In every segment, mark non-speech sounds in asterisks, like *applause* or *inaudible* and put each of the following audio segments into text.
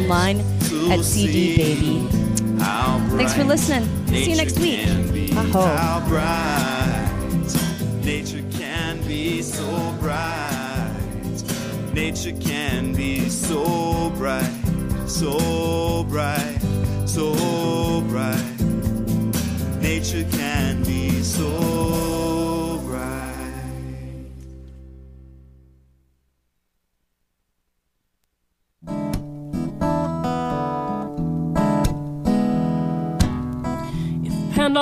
online at CD Baby. Thanks for listening. See you next week. Aho. How bright nature can be so bright. Nature can be so bright, so bright, so bright. Nature can be so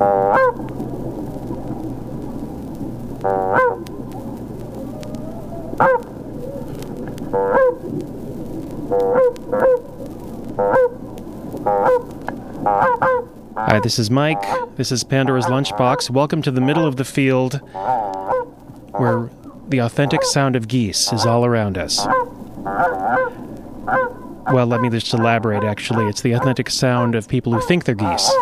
Hi, this is Mike. This is Pandora's Lunchbox. Welcome to the middle of the field where the authentic sound of geese is all around us. Well, let me just elaborate actually. It's the authentic sound of people who think they're geese.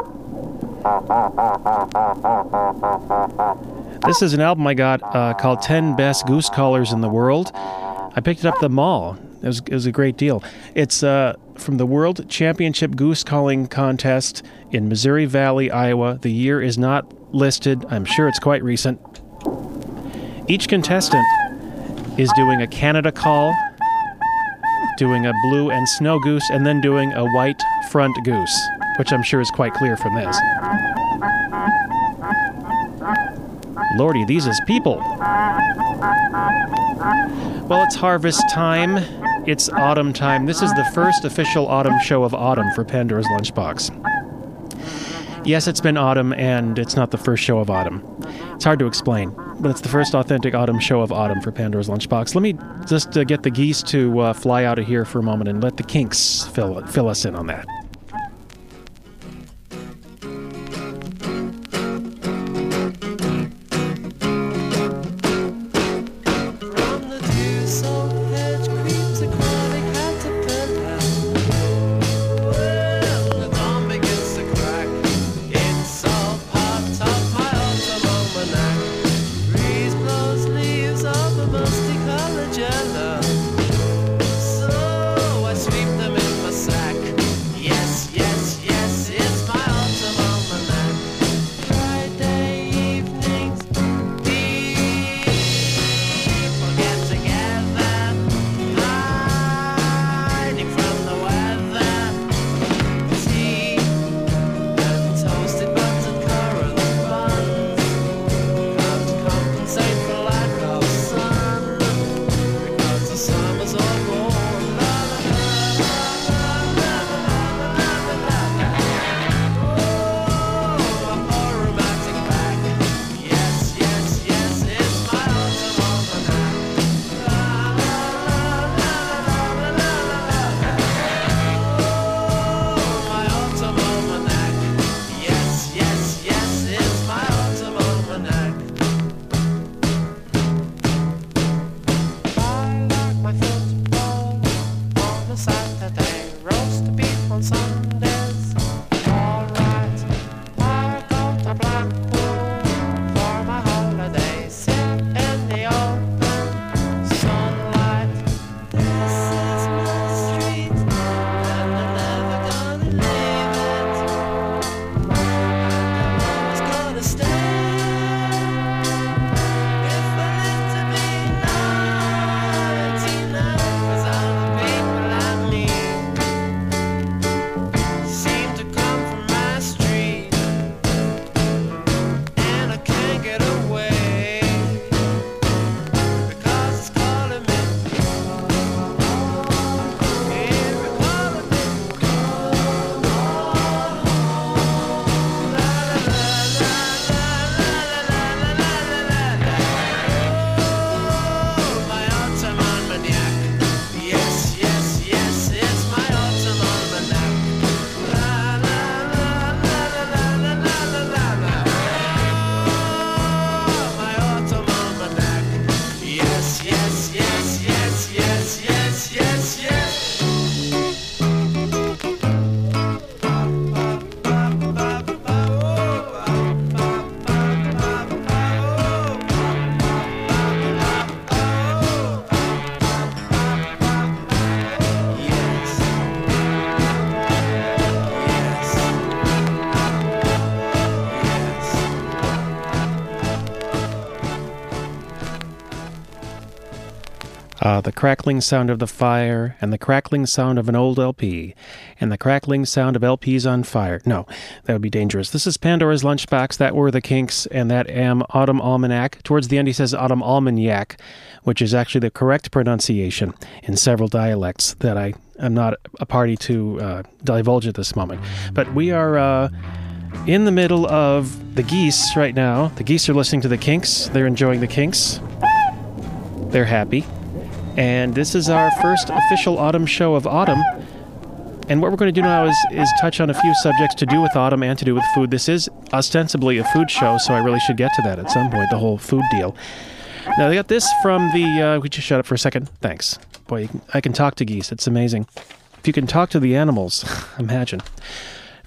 This is an album I got uh, called 10 Best Goose Callers in the World. I picked it up at the mall. It was, it was a great deal. It's uh, from the World Championship Goose Calling Contest in Missouri Valley, Iowa. The year is not listed. I'm sure it's quite recent. Each contestant is doing a Canada call, doing a blue and snow goose, and then doing a white front goose, which I'm sure is quite clear from this. Lordy, these is people. Well, it's harvest time. It's autumn time. This is the first official autumn show of autumn for Pandora's Lunchbox. Yes, it's been autumn, and it's not the first show of autumn. It's hard to explain, but it's the first authentic autumn show of autumn for Pandora's Lunchbox. Let me just uh, get the geese to uh, fly out of here for a moment and let the kinks fill, fill us in on that. Uh, the crackling sound of the fire, and the crackling sound of an old LP, and the crackling sound of LPs on fire. No, that would be dangerous. This is Pandora's Lunchbox. That were the Kinks, and that am Autumn Almanac. Towards the end, he says Autumn Almanac, which is actually the correct pronunciation in several dialects that I am not a party to uh, divulge at this moment. But we are. Uh, in the middle of the geese right now. The geese are listening to the Kinks. They're enjoying the Kinks. They're happy. And this is our first official autumn show of autumn. And what we're going to do now is, is touch on a few subjects to do with autumn and to do with food. This is ostensibly a food show, so I really should get to that at some point, the whole food deal. Now, they got this from the. Uh, would you shut up for a second? Thanks. Boy, can- I can talk to geese. It's amazing. If you can talk to the animals, *laughs* imagine.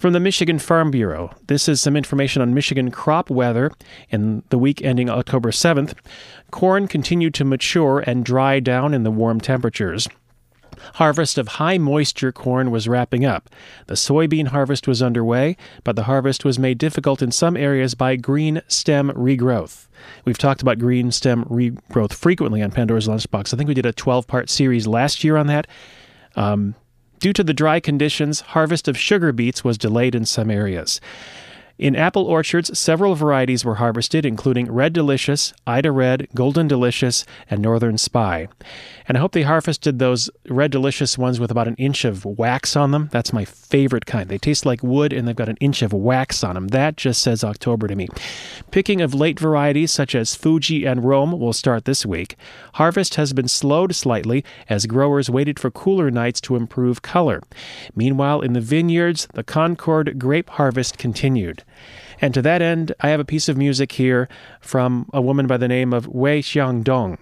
From the Michigan Farm Bureau, this is some information on Michigan crop weather in the week ending October 7th. Corn continued to mature and dry down in the warm temperatures. Harvest of high moisture corn was wrapping up. The soybean harvest was underway, but the harvest was made difficult in some areas by green stem regrowth. We've talked about green stem regrowth frequently on Pandora's Lunchbox. I think we did a 12 part series last year on that. Um, Due to the dry conditions, harvest of sugar beets was delayed in some areas. In apple orchards, several varieties were harvested, including Red Delicious, Ida Red, Golden Delicious, and Northern Spy. And I hope they harvested those Red Delicious ones with about an inch of wax on them. That's my favorite kind. They taste like wood and they've got an inch of wax on them. That just says October to me. Picking of late varieties such as Fuji and Rome will start this week. Harvest has been slowed slightly as growers waited for cooler nights to improve color. Meanwhile, in the vineyards, the Concord grape harvest continued. And to that end, I have a piece of music here from a woman by the name of Wei Xiaodong.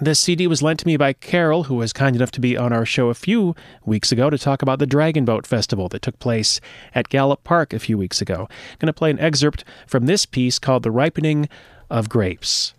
This CD was lent to me by Carol, who was kind enough to be on our show a few weeks ago to talk about the Dragon Boat Festival that took place at Gallup Park a few weeks ago. I'm going to play an excerpt from this piece called The Ripening of Grapes.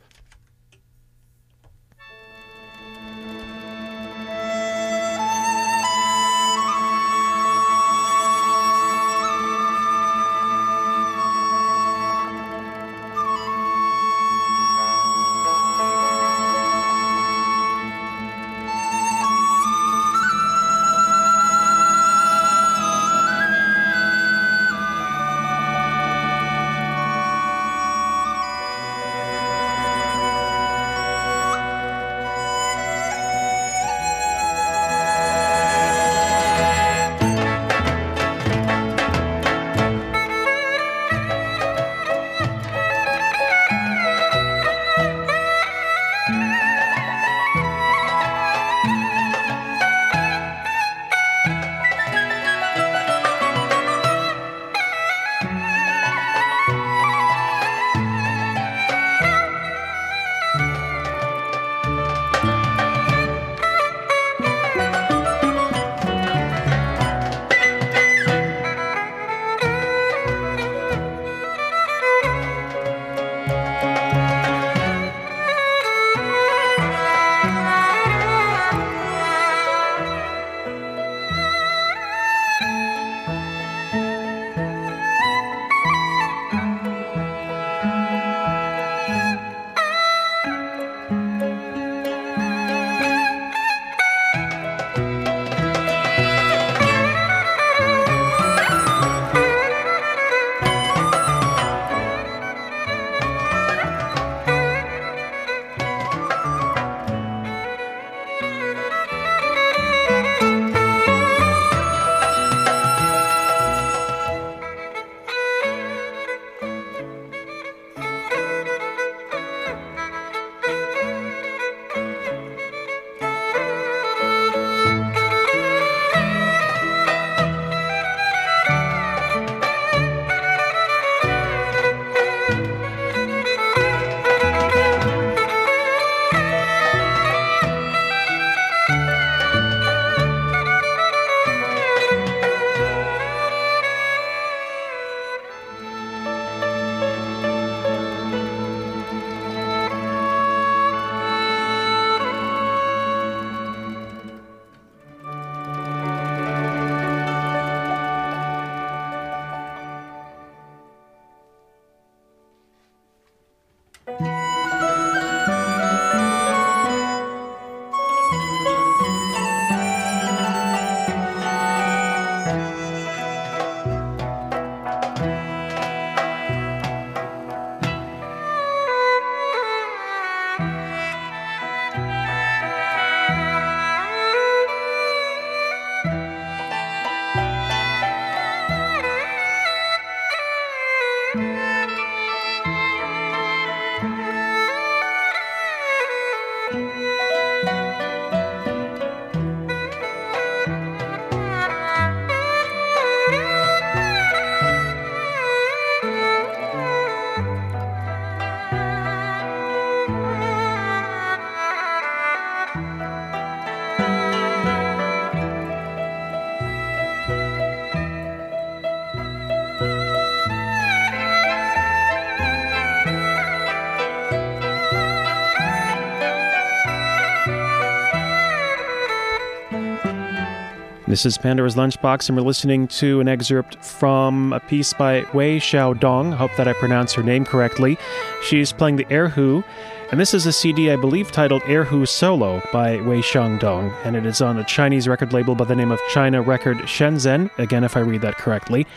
This is Pandora's Lunchbox, and we're listening to an excerpt from a piece by Wei Xiaodong. Hope that I pronounce her name correctly. She's playing the erhu, and this is a CD, I believe, titled Erhu Solo by Wei Xiaodong, and it is on a Chinese record label by the name of China Record Shenzhen, again, if I read that correctly.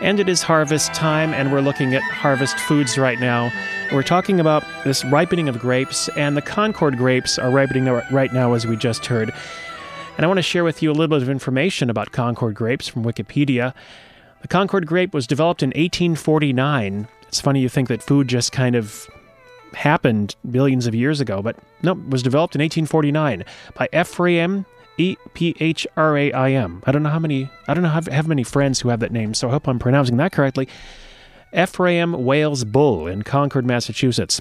And it is harvest time, and we're looking at harvest foods right now. We're talking about this ripening of grapes, and the Concord grapes are ripening right now, as we just heard. And I want to share with you a little bit of information about Concord grapes from Wikipedia. The Concord grape was developed in 1849. It's funny you think that food just kind of happened billions of years ago, but no, it was developed in 1849 by Ephraim E P H R A I M. I don't know how many. I don't know how have many friends who have that name, so I hope I'm pronouncing that correctly. Ephraim Wales Bull in Concord, Massachusetts.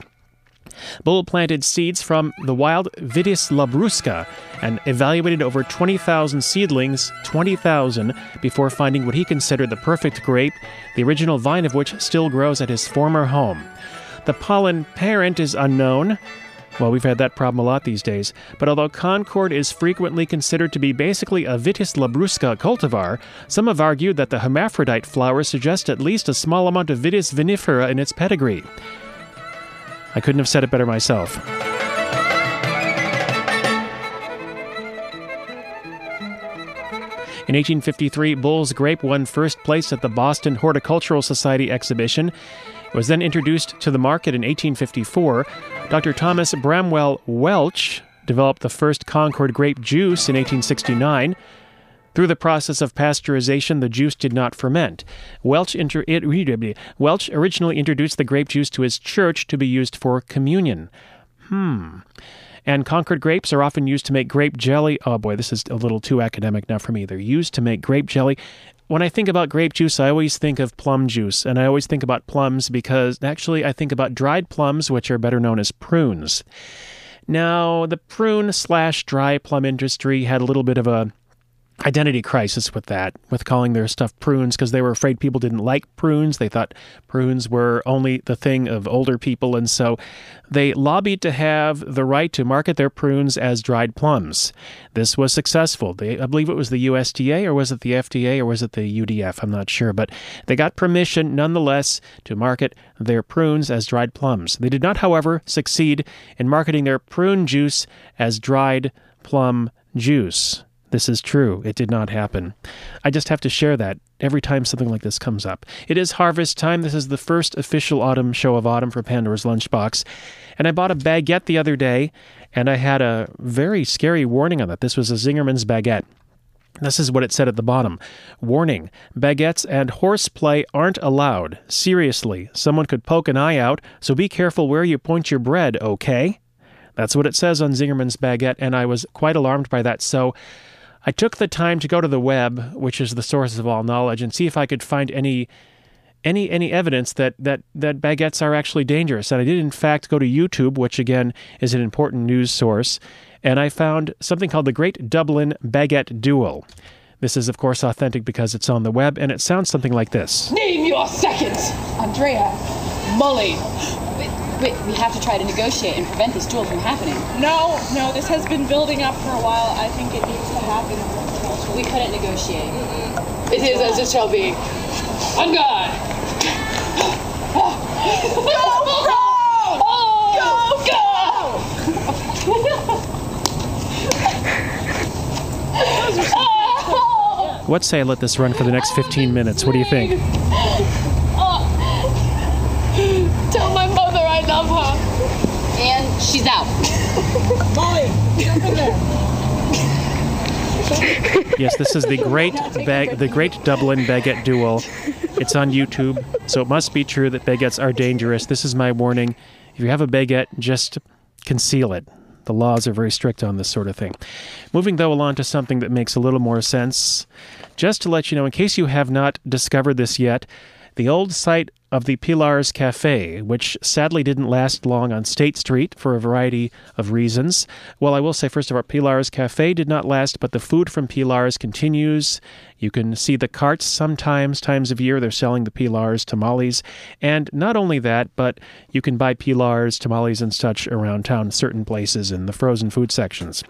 Bull planted seeds from the wild Vitis labrusca and evaluated over 20,000 seedlings, 20,000, before finding what he considered the perfect grape, the original vine of which still grows at his former home. The pollen parent is unknown. Well, we've had that problem a lot these days. But although Concord is frequently considered to be basically a Vitis labrusca cultivar, some have argued that the hermaphrodite flower suggests at least a small amount of Vitis vinifera in its pedigree. I couldn't have said it better myself. In 1853, Bull's grape won first place at the Boston Horticultural Society exhibition. It was then introduced to the market in 1854. Dr. Thomas Bramwell Welch developed the first Concord grape juice in 1869. Through the process of pasteurization, the juice did not ferment. Welch, inter- Welch originally introduced the grape juice to his church to be used for communion. Hmm. And Concord grapes are often used to make grape jelly. Oh boy, this is a little too academic now for me. They're used to make grape jelly. When I think about grape juice, I always think of plum juice, and I always think about plums because actually I think about dried plums, which are better known as prunes. Now, the prune slash dry plum industry had a little bit of a identity crisis with that, with calling their stuff prunes because they were afraid people didn't like prunes. They thought prunes were only the thing of older people, and so they lobbied to have the right to market their prunes as dried plums. This was successful. They, I believe it was the USDA, or was it the FDA, or was it the UDF? I'm not sure, but they got permission nonetheless to market their prunes as dried plums. They did not, however, succeed in marketing their prune juice as dried plum juice. This is true. It did not happen. I just have to share that every time something like this comes up. It is harvest time. This is the first official autumn show of autumn for Pandora's Lunchbox. And I bought a baguette the other day, and I had a very scary warning on it. This was a Zingerman's baguette. This is what it said at the bottom Warning baguettes and horseplay aren't allowed. Seriously, someone could poke an eye out, so be careful where you point your bread, okay? That's what it says on Zingerman's baguette, and I was quite alarmed by that. So I took the time to go to the web, which is the source of all knowledge, and see if I could find any any any evidence that that that baguettes are actually dangerous. And I did in fact go to YouTube, which again is an important news source, and I found something called the Great Dublin Baguette Duel. This is of course authentic because it's on the web and it sounds something like this. Name your seconds! Andrea, Molly. Wait, we have to try to negotiate and prevent this duel from happening. No, no, this has been building up for a while. I think it needs to happen. We couldn't negotiate. It is as it shall be. On guard! Go, bro! Go, go! What say I let this run for the next 15 minutes? What do you think? *laughs* Tell my mother I love her. And she's out. Molly, jump there. Yes, this is the great bag, the Great Dublin Baguette Duel. It's on YouTube, so it must be true that baguettes are dangerous. This is my warning. If you have a baguette, just conceal it. The laws are very strict on this sort of thing. Moving though along to something that makes a little more sense, just to let you know, in case you have not discovered this yet, the old site of the Pilar's Cafe, which sadly didn't last long on State Street for a variety of reasons. Well, I will say first of all, Pilar's Cafe did not last, but the food from Pilar's continues. You can see the carts sometimes, times of year, they're selling the Pilar's tamales. And not only that, but you can buy Pilar's tamales and such around town, certain places in the frozen food sections.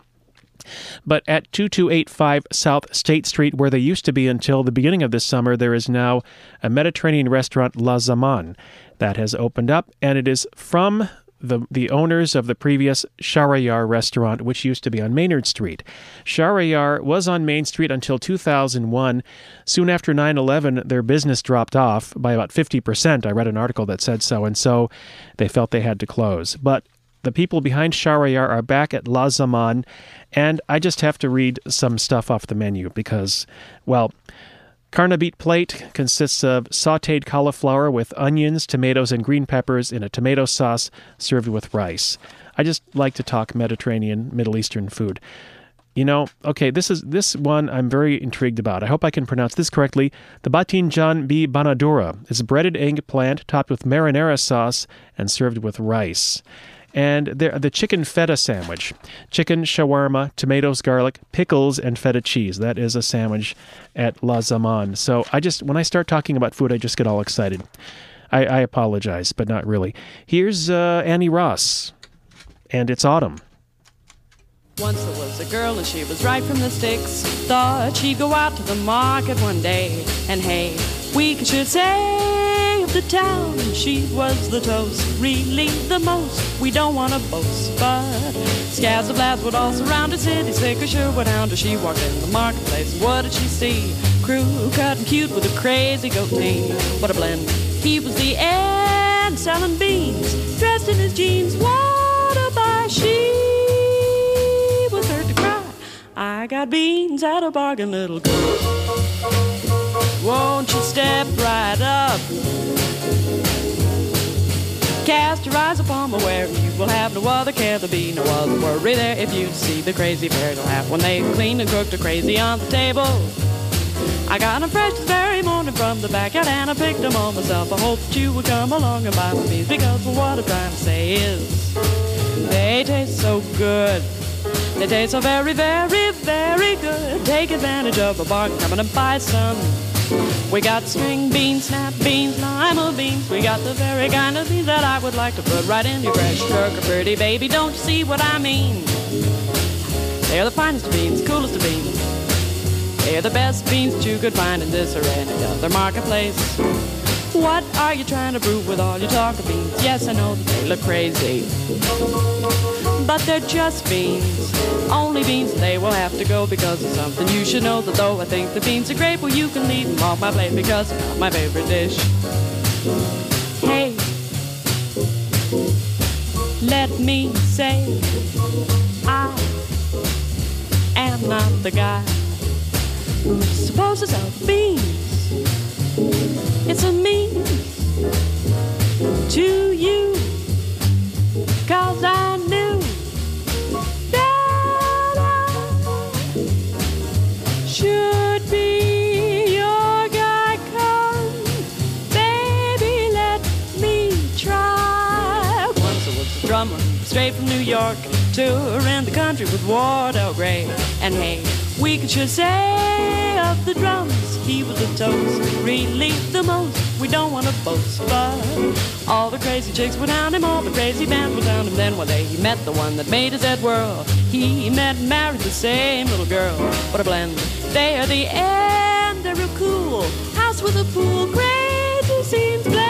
But at 2285 South State Street, where they used to be until the beginning of this summer, there is now a Mediterranean restaurant, La Zaman, that has opened up, and it is from the, the owners of the previous Shahrayar restaurant, which used to be on Maynard Street. Shahrayar was on Main Street until 2001. Soon after 9 11, their business dropped off by about 50%. I read an article that said so, and so they felt they had to close. But the people behind Shahrayar are back at La Zaman, and I just have to read some stuff off the menu because, well, Carne plate consists of sauteed cauliflower with onions, tomatoes, and green peppers in a tomato sauce served with rice. I just like to talk Mediterranean, Middle Eastern food. You know, okay, this is this one I'm very intrigued about. I hope I can pronounce this correctly. The batinjan B banadura is a breaded eggplant topped with marinara sauce and served with rice. And the chicken feta sandwich, chicken shawarma, tomatoes, garlic, pickles, and feta cheese. That is a sandwich at La Zaman. So I just, when I start talking about food, I just get all excited. I, I apologize, but not really. Here's uh, Annie Ross, and it's autumn. Once there was a girl and she was right from the sticks. Thought she'd go out to the market one day. And hey, we should say the town she was the toast, really the most. We don't want to boast, but scads of lads would all surround her city sick or sure what hound she walked in the marketplace. What did she see? Crew cut and cute with a crazy goatee. What a blend. He was the end selling beans, dressed in his jeans. What a buy she was heard to cry. I got beans at a bargain, little girl. Won't you step right up? Cast your eyes upon my where you will have no other care. There'll be no other worry there if you see the crazy pair. You'll have when they clean and cooked a crazy on the table. I got 'em fresh this very morning from the backyard and I picked 'em all myself. I hope that you would come along and buy my beans because what I'm trying to say is they taste so good. They taste so very, very, very good. Take advantage of a bargain, come and buy some. We got string beans, snap beans, lima beans. We got the very kind of beans that I would like to put right in your fresh turkey, pretty baby. Don't you see what I mean? They're the finest beans, coolest of beans. They're the best beans that you could find in this or any other marketplace. What are you trying to prove with all your talk of beans? Yes, I know that they look crazy. But they're just beans. Only beans, they will have to go because of something you should know. That though I think the beans are great, well, you can leave them off my plate because my favorite dish. Hey, let me say, I am not the guy who supposes of beans. It's a means to you. Cause I knew straight from New York, touring the country with Wardell Gray. And hey, we could sure say of the drums, he was a toast, really the most. We don't want to boast, but all the crazy chicks were down him, all the crazy bands were down him. Then one day he met the one that made his head whirl. He met and married the same little girl. What a blend! They are the end, they're real cool. House with a pool, crazy scenes blended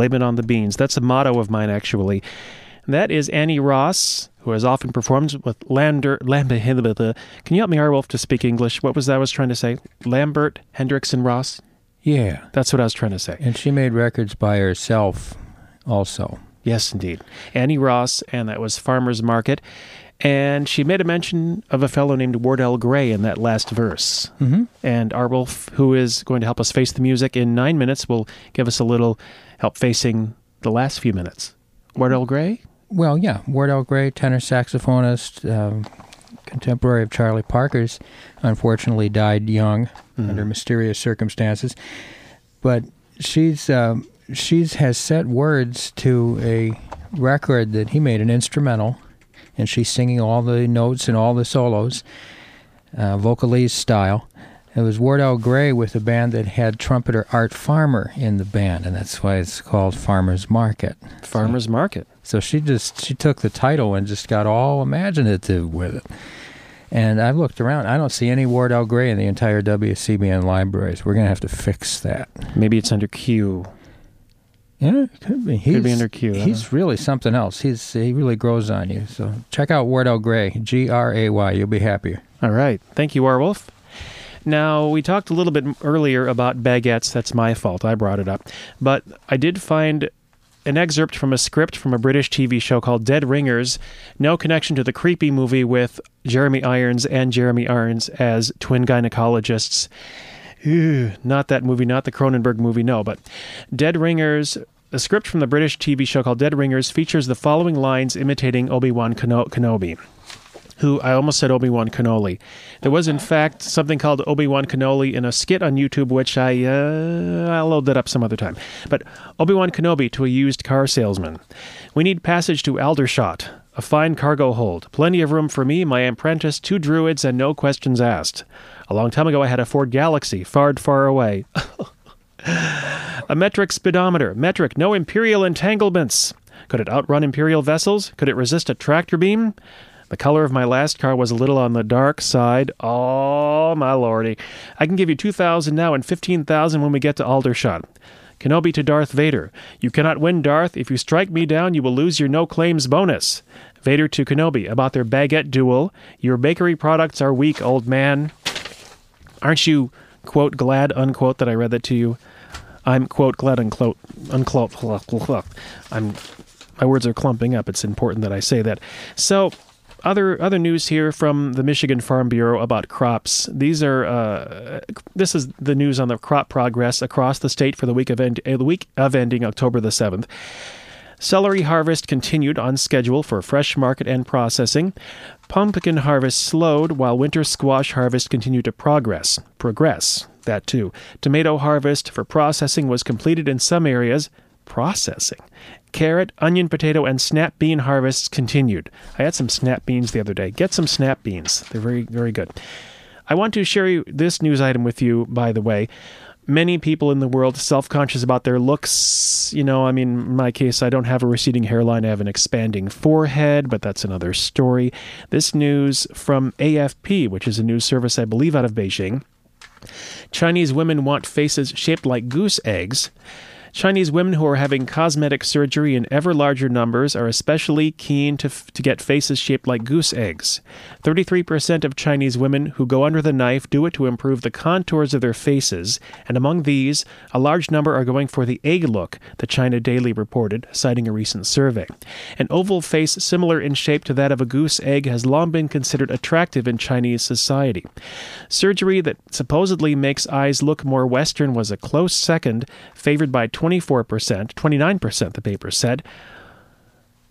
Blame it on the beans. That's a motto of mine, actually. And that is Annie Ross, who has often performed with Lander. Lambert, can you help me, Arwolf, to speak English? What was that I was trying to say? Lambert Hendrickson Ross? Yeah. That's what I was trying to say. And she made records by herself also. Yes, indeed. Annie Ross, and that was Farmer's Market. And she made a mention of a fellow named Wardell Gray in that last verse. Mm-hmm. And Arwolf, who is going to help us face the music in nine minutes, will give us a little help facing the last few minutes. Wardell Gray? Well, yeah, Wardell Gray, tenor saxophonist, um, contemporary of Charlie Parker's, unfortunately died young under mysterious circumstances. But she's um, she's has set words to a record that he made an instrumental, and she's singing all the notes and all the solos, uh, vocalese style. It was Wardell Gray with a band that had trumpeter Art Farmer in the band, and that's why it's called Farmer's Market. Farmer's Market. So she just she took the title and just got all imaginative with it. And I've looked around. I don't see any Wardell Gray in the entire WCBN libraries. We're gonna have to fix that. Maybe it's under Q. Yeah, it could be. He's, Could be under Q, He's really something else. He's he really grows on you. So check out Wardell Gray, G R A Y. You'll be happier. All right. Thank you, Warwolf. Now, we talked a little bit earlier about baguettes. That's my fault. I brought it up. But I did find an excerpt from a script from a British TV show called Dead Ringers. No connection to the creepy movie with Jeremy Irons and Jeremy Irons as twin gynecologists. Ew, not that movie, not the Cronenberg movie, no, but Dead Ringers. A script from the British TV show called Dead Ringers features the following lines imitating Obi Wan Keno- Kenobi who I almost said Obi Wan Kenobi. There was, in fact, something called Obi Wan Kenobi in a skit on YouTube, which I uh, I'll load that up some other time. But Obi Wan Kenobi to a used car salesman. We need passage to Aldershot, a fine cargo hold, plenty of room for me, my apprentice, two druids, and no questions asked. A long time ago, I had a Ford Galaxy, far, far away. a metric speedometer, metric, no imperial entanglements. Could it outrun imperial vessels? Could it resist a tractor beam? The color of my last car was a little on the dark side. Oh, my lordy. I can give you 2000 now and 15,000 when we get to Aldershot. Kenobi to Darth Vader. You cannot win, Darth. If you strike me down, you will lose your no claims bonus. Vader to Kenobi about their baguette duel. Your bakery products are weak, old man. Aren't you, quote, glad, unquote, that I read that to you? I'm, quote, glad, unquote, unquote, I'm, my words are clumping up. It's important that I say that. So, other other news here from the Michigan Farm Bureau about crops. These are uh, this is the news on the crop progress across the state for the week of end, uh, the week of ending October the seventh. Celery harvest continued on schedule for fresh market and processing. Pumpkin harvest slowed while winter squash harvest continued to progress. Progress, that too. Tomato harvest for processing was completed in some areas. Processing. Carrot, onion, potato, and snap bean harvests continued. I had some snap beans the other day. Get some snap beans. They're very, very good. I want to share this news item with you, by the way. Many people in the world self conscious about their looks. You know, I mean, in my case, I don't have a receding hairline, I have an expanding forehead, but that's another story. This news from AFP, which is a news service I believe out of Beijing. Chinese women want faces shaped like goose eggs. Chinese women who are having cosmetic surgery in ever larger numbers are especially keen to, f- to get faces shaped like goose eggs. 33% of Chinese women who go under the knife do it to improve the contours of their faces, and among these, a large number are going for the egg look, the China Daily reported, citing a recent survey. An oval face similar in shape to that of a goose egg has long been considered attractive in Chinese society. Surgery that supposedly makes eyes look more Western was a close second, favored by 24%, 29%, the paper said.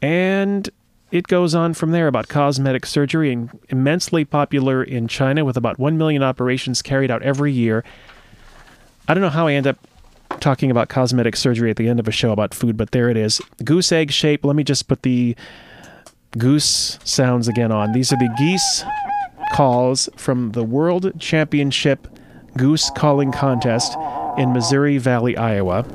And it goes on from there about cosmetic surgery, and immensely popular in China with about 1 million operations carried out every year. I don't know how I end up talking about cosmetic surgery at the end of a show about food, but there it is. Goose egg shape. Let me just put the goose sounds again on. These are the geese calls from the World Championship Goose Calling Contest in Missouri Valley, Iowa.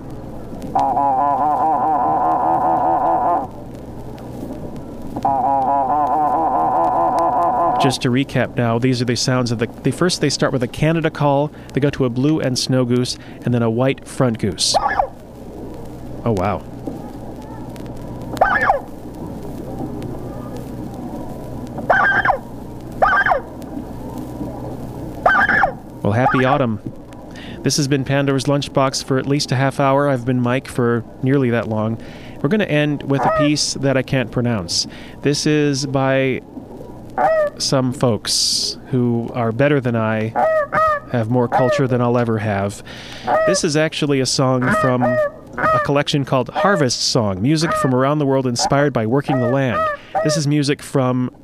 Just to recap now, these are the sounds of the. They first they start with a Canada call, they go to a blue and snow goose, and then a white front goose. Oh wow. Well, happy autumn. This has been Pandora's Lunchbox for at least a half hour. I've been Mike for nearly that long. We're going to end with a piece that I can't pronounce. This is by some folks who are better than I, have more culture than I'll ever have. This is actually a song from a collection called Harvest Song Music from Around the World Inspired by Working the Land. This is music from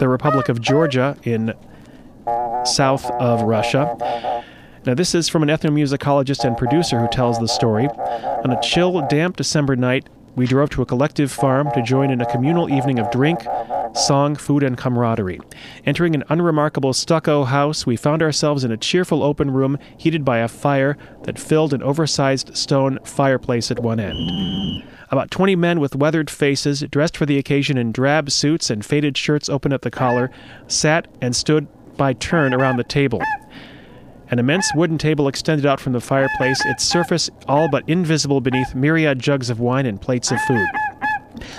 the Republic of Georgia in south of Russia. Now, this is from an ethnomusicologist and producer who tells the story. On a chill, damp December night, we drove to a collective farm to join in a communal evening of drink, song, food, and camaraderie. Entering an unremarkable stucco house, we found ourselves in a cheerful open room heated by a fire that filled an oversized stone fireplace at one end. About 20 men with weathered faces, dressed for the occasion in drab suits and faded shirts open at the collar, sat and stood by turn around the table. An immense wooden table extended out from the fireplace, its surface all but invisible beneath myriad jugs of wine and plates of food.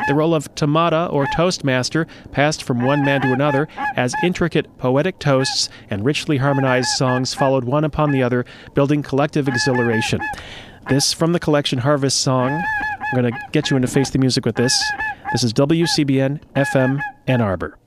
The role of tamada or toastmaster passed from one man to another as intricate poetic toasts and richly harmonized songs followed one upon the other, building collective exhilaration. This from the collection Harvest Song. I'm going to get you into Face the Music with this. This is WCBN FM Ann Arbor.